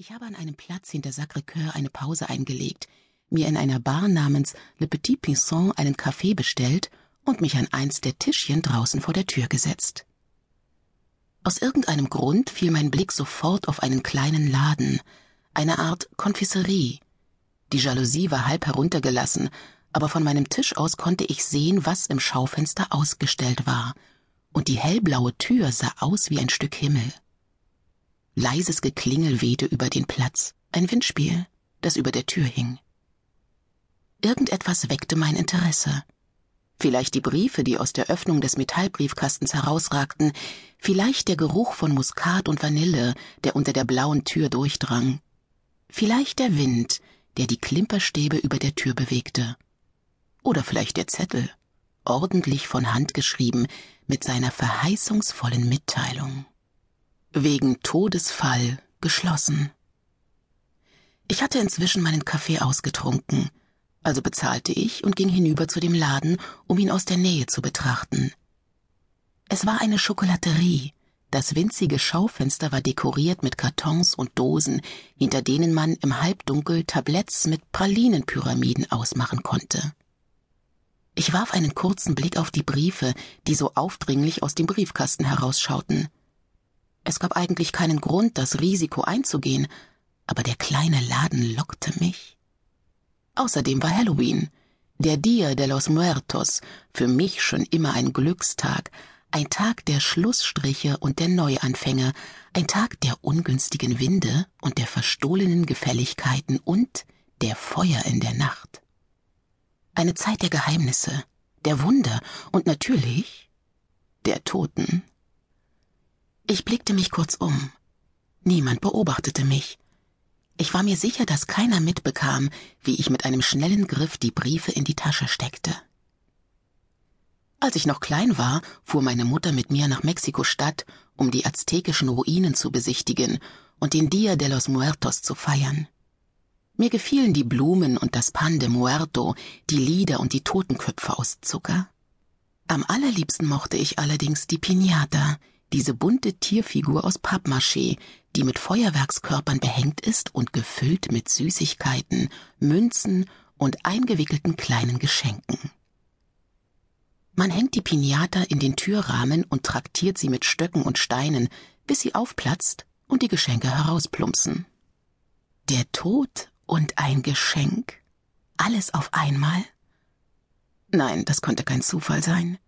Ich habe an einem Platz hinter Sacré-Cœur eine Pause eingelegt, mir in einer Bar namens Le Petit Pinson einen Kaffee bestellt und mich an eins der Tischchen draußen vor der Tür gesetzt. Aus irgendeinem Grund fiel mein Blick sofort auf einen kleinen Laden, eine Art Konfiserie. Die Jalousie war halb heruntergelassen, aber von meinem Tisch aus konnte ich sehen, was im Schaufenster ausgestellt war, und die hellblaue Tür sah aus wie ein Stück Himmel. Leises Geklingel wehte über den Platz, ein Windspiel, das über der Tür hing. Irgendetwas weckte mein Interesse. Vielleicht die Briefe, die aus der Öffnung des Metallbriefkastens herausragten, vielleicht der Geruch von Muskat und Vanille, der unter der blauen Tür durchdrang. Vielleicht der Wind, der die Klimperstäbe über der Tür bewegte. Oder vielleicht der Zettel, ordentlich von Hand geschrieben, mit seiner verheißungsvollen Mitteilung. Wegen Todesfall geschlossen. Ich hatte inzwischen meinen Kaffee ausgetrunken, also bezahlte ich und ging hinüber zu dem Laden, um ihn aus der Nähe zu betrachten. Es war eine Schokolaterie. Das winzige Schaufenster war dekoriert mit Kartons und Dosen, hinter denen man im Halbdunkel Tabletts mit Pralinenpyramiden ausmachen konnte. Ich warf einen kurzen Blick auf die Briefe, die so aufdringlich aus dem Briefkasten herausschauten. Es gab eigentlich keinen Grund, das Risiko einzugehen, aber der kleine Laden lockte mich. Außerdem war Halloween, der Dia de los Muertos, für mich schon immer ein Glückstag, ein Tag der Schlussstriche und der Neuanfänge, ein Tag der ungünstigen Winde und der verstohlenen Gefälligkeiten und der Feuer in der Nacht. Eine Zeit der Geheimnisse, der Wunder und natürlich der Toten. Ich blickte mich kurz um. Niemand beobachtete mich. Ich war mir sicher, dass keiner mitbekam, wie ich mit einem schnellen Griff die Briefe in die Tasche steckte. Als ich noch klein war, fuhr meine Mutter mit mir nach Mexiko-Stadt, um die aztekischen Ruinen zu besichtigen und den Dia de los Muertos zu feiern. Mir gefielen die Blumen und das Pan de Muerto, die Lieder und die Totenköpfe aus Zucker. Am allerliebsten mochte ich allerdings die Piñata, diese bunte Tierfigur aus Pappmaché, die mit Feuerwerkskörpern behängt ist und gefüllt mit Süßigkeiten, Münzen und eingewickelten kleinen Geschenken. Man hängt die Pinata in den Türrahmen und traktiert sie mit Stöcken und Steinen, bis sie aufplatzt und die Geschenke herausplumpsen. Der Tod und ein Geschenk? Alles auf einmal? Nein, das konnte kein Zufall sein.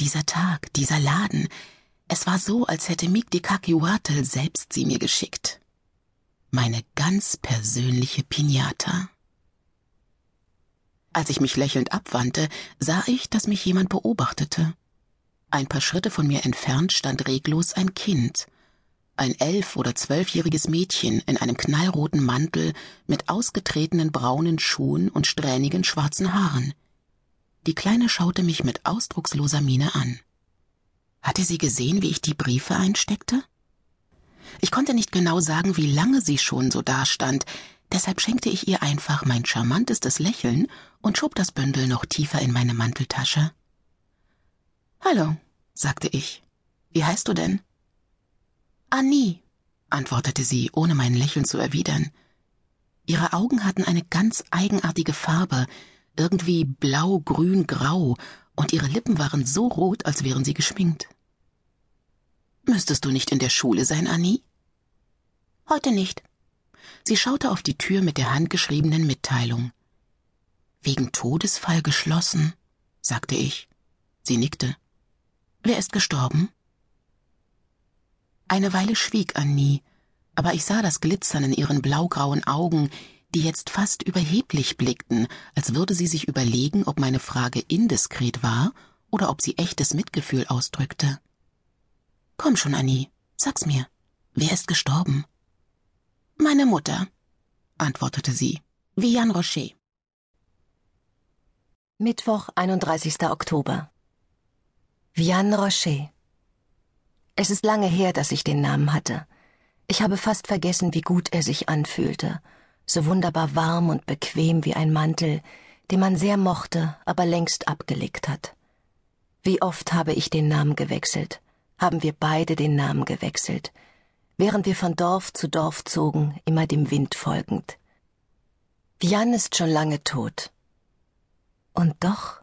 Dieser Tag, dieser Laden, es war so, als hätte Migdi Kakiwatel selbst sie mir geschickt. Meine ganz persönliche Pinata. Als ich mich lächelnd abwandte, sah ich, dass mich jemand beobachtete. Ein paar Schritte von mir entfernt stand reglos ein Kind, ein elf- oder zwölfjähriges Mädchen in einem knallroten Mantel mit ausgetretenen braunen Schuhen und strähnigen schwarzen Haaren. Die Kleine schaute mich mit ausdrucksloser Miene an. Hatte sie gesehen, wie ich die Briefe einsteckte? Ich konnte nicht genau sagen, wie lange sie schon so dastand, deshalb schenkte ich ihr einfach mein charmantestes Lächeln und schob das Bündel noch tiefer in meine Manteltasche. Hallo, sagte ich. Wie heißt du denn? Annie, antwortete sie, ohne mein Lächeln zu erwidern. Ihre Augen hatten eine ganz eigenartige Farbe, irgendwie blau, grün, grau, und ihre Lippen waren so rot, als wären sie geschminkt. Müsstest du nicht in der Schule sein, Annie? Heute nicht. Sie schaute auf die Tür mit der handgeschriebenen Mitteilung. Wegen Todesfall geschlossen, sagte ich. Sie nickte. Wer ist gestorben? Eine Weile schwieg Annie, aber ich sah das Glitzern in ihren blaugrauen Augen, die jetzt fast überheblich blickten, als würde sie sich überlegen, ob meine Frage indiskret war oder ob sie echtes Mitgefühl ausdrückte. Komm schon, Annie, sag's mir. Wer ist gestorben? Meine Mutter, antwortete sie, wie Jan Rocher. Mittwoch, 31. Oktober. Vianne Rocher. Es ist lange her, dass ich den Namen hatte. Ich habe fast vergessen, wie gut er sich anfühlte so wunderbar warm und bequem wie ein Mantel, den man sehr mochte, aber längst abgelegt hat. Wie oft habe ich den Namen gewechselt, haben wir beide den Namen gewechselt, während wir von Dorf zu Dorf zogen, immer dem Wind folgend. Jan ist schon lange tot. Und doch,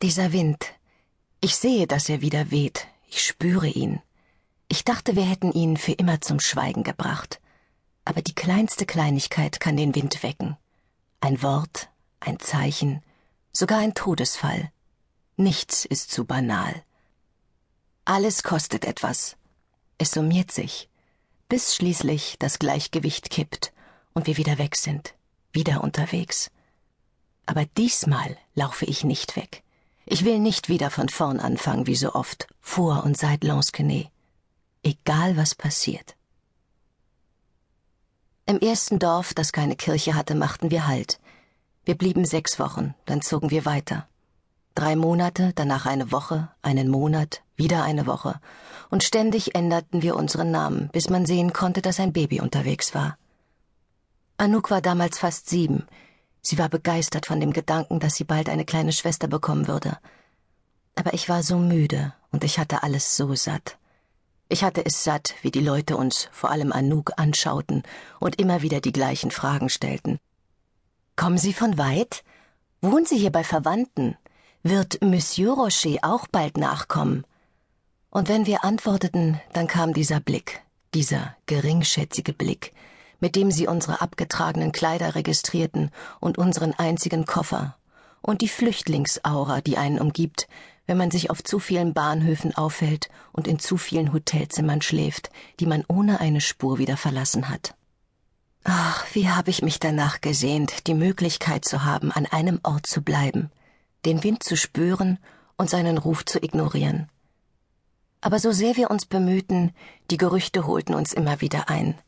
dieser Wind, ich sehe, dass er wieder weht, ich spüre ihn. Ich dachte, wir hätten ihn für immer zum Schweigen gebracht. Aber die kleinste Kleinigkeit kann den Wind wecken. Ein Wort, ein Zeichen, sogar ein Todesfall. Nichts ist zu banal. Alles kostet etwas. Es summiert sich, bis schließlich das Gleichgewicht kippt und wir wieder weg sind, wieder unterwegs. Aber diesmal laufe ich nicht weg. Ich will nicht wieder von vorn anfangen wie so oft, vor und seit Lansquenet. Egal was passiert. Im ersten Dorf, das keine Kirche hatte, machten wir Halt. Wir blieben sechs Wochen, dann zogen wir weiter. Drei Monate, danach eine Woche, einen Monat, wieder eine Woche, und ständig änderten wir unseren Namen, bis man sehen konnte, dass ein Baby unterwegs war. Anouk war damals fast sieben. Sie war begeistert von dem Gedanken, dass sie bald eine kleine Schwester bekommen würde. Aber ich war so müde und ich hatte alles so satt. Ich hatte es satt, wie die Leute uns, vor allem Anouk, anschauten und immer wieder die gleichen Fragen stellten. Kommen Sie von weit? Wohnen Sie hier bei Verwandten? Wird Monsieur Rocher auch bald nachkommen? Und wenn wir antworteten, dann kam dieser Blick, dieser geringschätzige Blick, mit dem sie unsere abgetragenen Kleider registrierten und unseren einzigen Koffer, und die Flüchtlingsaura, die einen umgibt, wenn man sich auf zu vielen Bahnhöfen aufhält und in zu vielen Hotelzimmern schläft, die man ohne eine Spur wieder verlassen hat. Ach, wie habe ich mich danach gesehnt, die Möglichkeit zu haben, an einem Ort zu bleiben, den Wind zu spüren und seinen Ruf zu ignorieren. Aber so sehr wir uns bemühten, die Gerüchte holten uns immer wieder ein.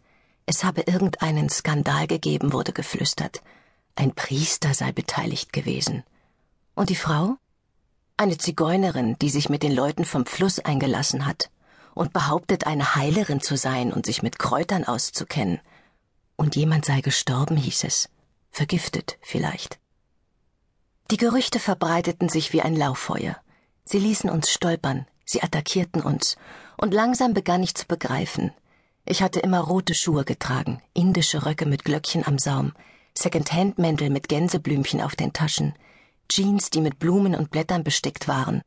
Es habe irgendeinen Skandal gegeben, wurde geflüstert. Ein Priester sei beteiligt gewesen. Und die Frau? Eine Zigeunerin, die sich mit den Leuten vom Fluss eingelassen hat und behauptet, eine Heilerin zu sein und sich mit Kräutern auszukennen. Und jemand sei gestorben, hieß es. Vergiftet vielleicht. Die Gerüchte verbreiteten sich wie ein Lauffeuer. Sie ließen uns stolpern, Sie attackierten uns, und langsam begann ich zu begreifen. Ich hatte immer rote Schuhe getragen, indische Röcke mit Glöckchen am Saum, Second-Hand-Mäntel mit Gänseblümchen auf den Taschen, Jeans, die mit Blumen und Blättern bestickt waren.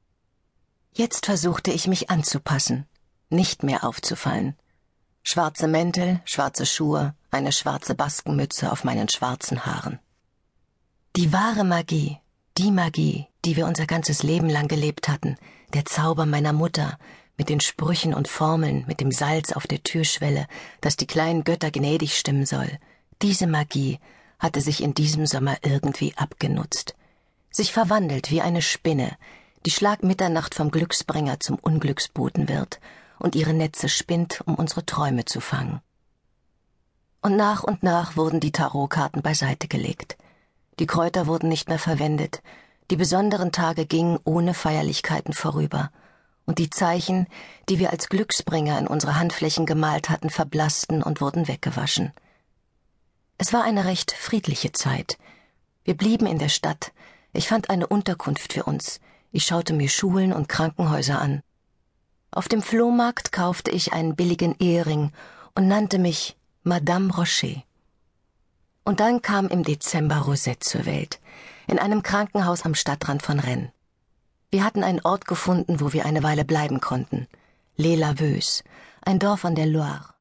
Jetzt versuchte ich mich anzupassen, nicht mehr aufzufallen. Schwarze Mäntel, schwarze Schuhe, eine schwarze Baskenmütze auf meinen schwarzen Haaren. Die wahre Magie, die Magie, die wir unser ganzes Leben lang gelebt hatten, der Zauber meiner Mutter, mit den Sprüchen und Formeln, mit dem Salz auf der Türschwelle, das die kleinen Götter gnädig stimmen soll, diese Magie hatte sich in diesem Sommer irgendwie abgenutzt, sich verwandelt wie eine Spinne, die Schlag Mitternacht vom Glücksbringer zum Unglücksboten wird und ihre Netze spinnt, um unsere Träume zu fangen. Und nach und nach wurden die Tarotkarten beiseite gelegt. Die Kräuter wurden nicht mehr verwendet, die besonderen Tage gingen ohne Feierlichkeiten vorüber, und die Zeichen, die wir als Glücksbringer in unsere Handflächen gemalt hatten, verblassten und wurden weggewaschen. Es war eine recht friedliche Zeit. Wir blieben in der Stadt. Ich fand eine Unterkunft für uns. Ich schaute mir Schulen und Krankenhäuser an. Auf dem Flohmarkt kaufte ich einen billigen Ehering und nannte mich Madame Rocher. Und dann kam im Dezember Rosette zur Welt, in einem Krankenhaus am Stadtrand von Rennes. Wir hatten einen Ort gefunden, wo wir eine Weile bleiben konnten. Les Laveuses, ein Dorf an der Loire.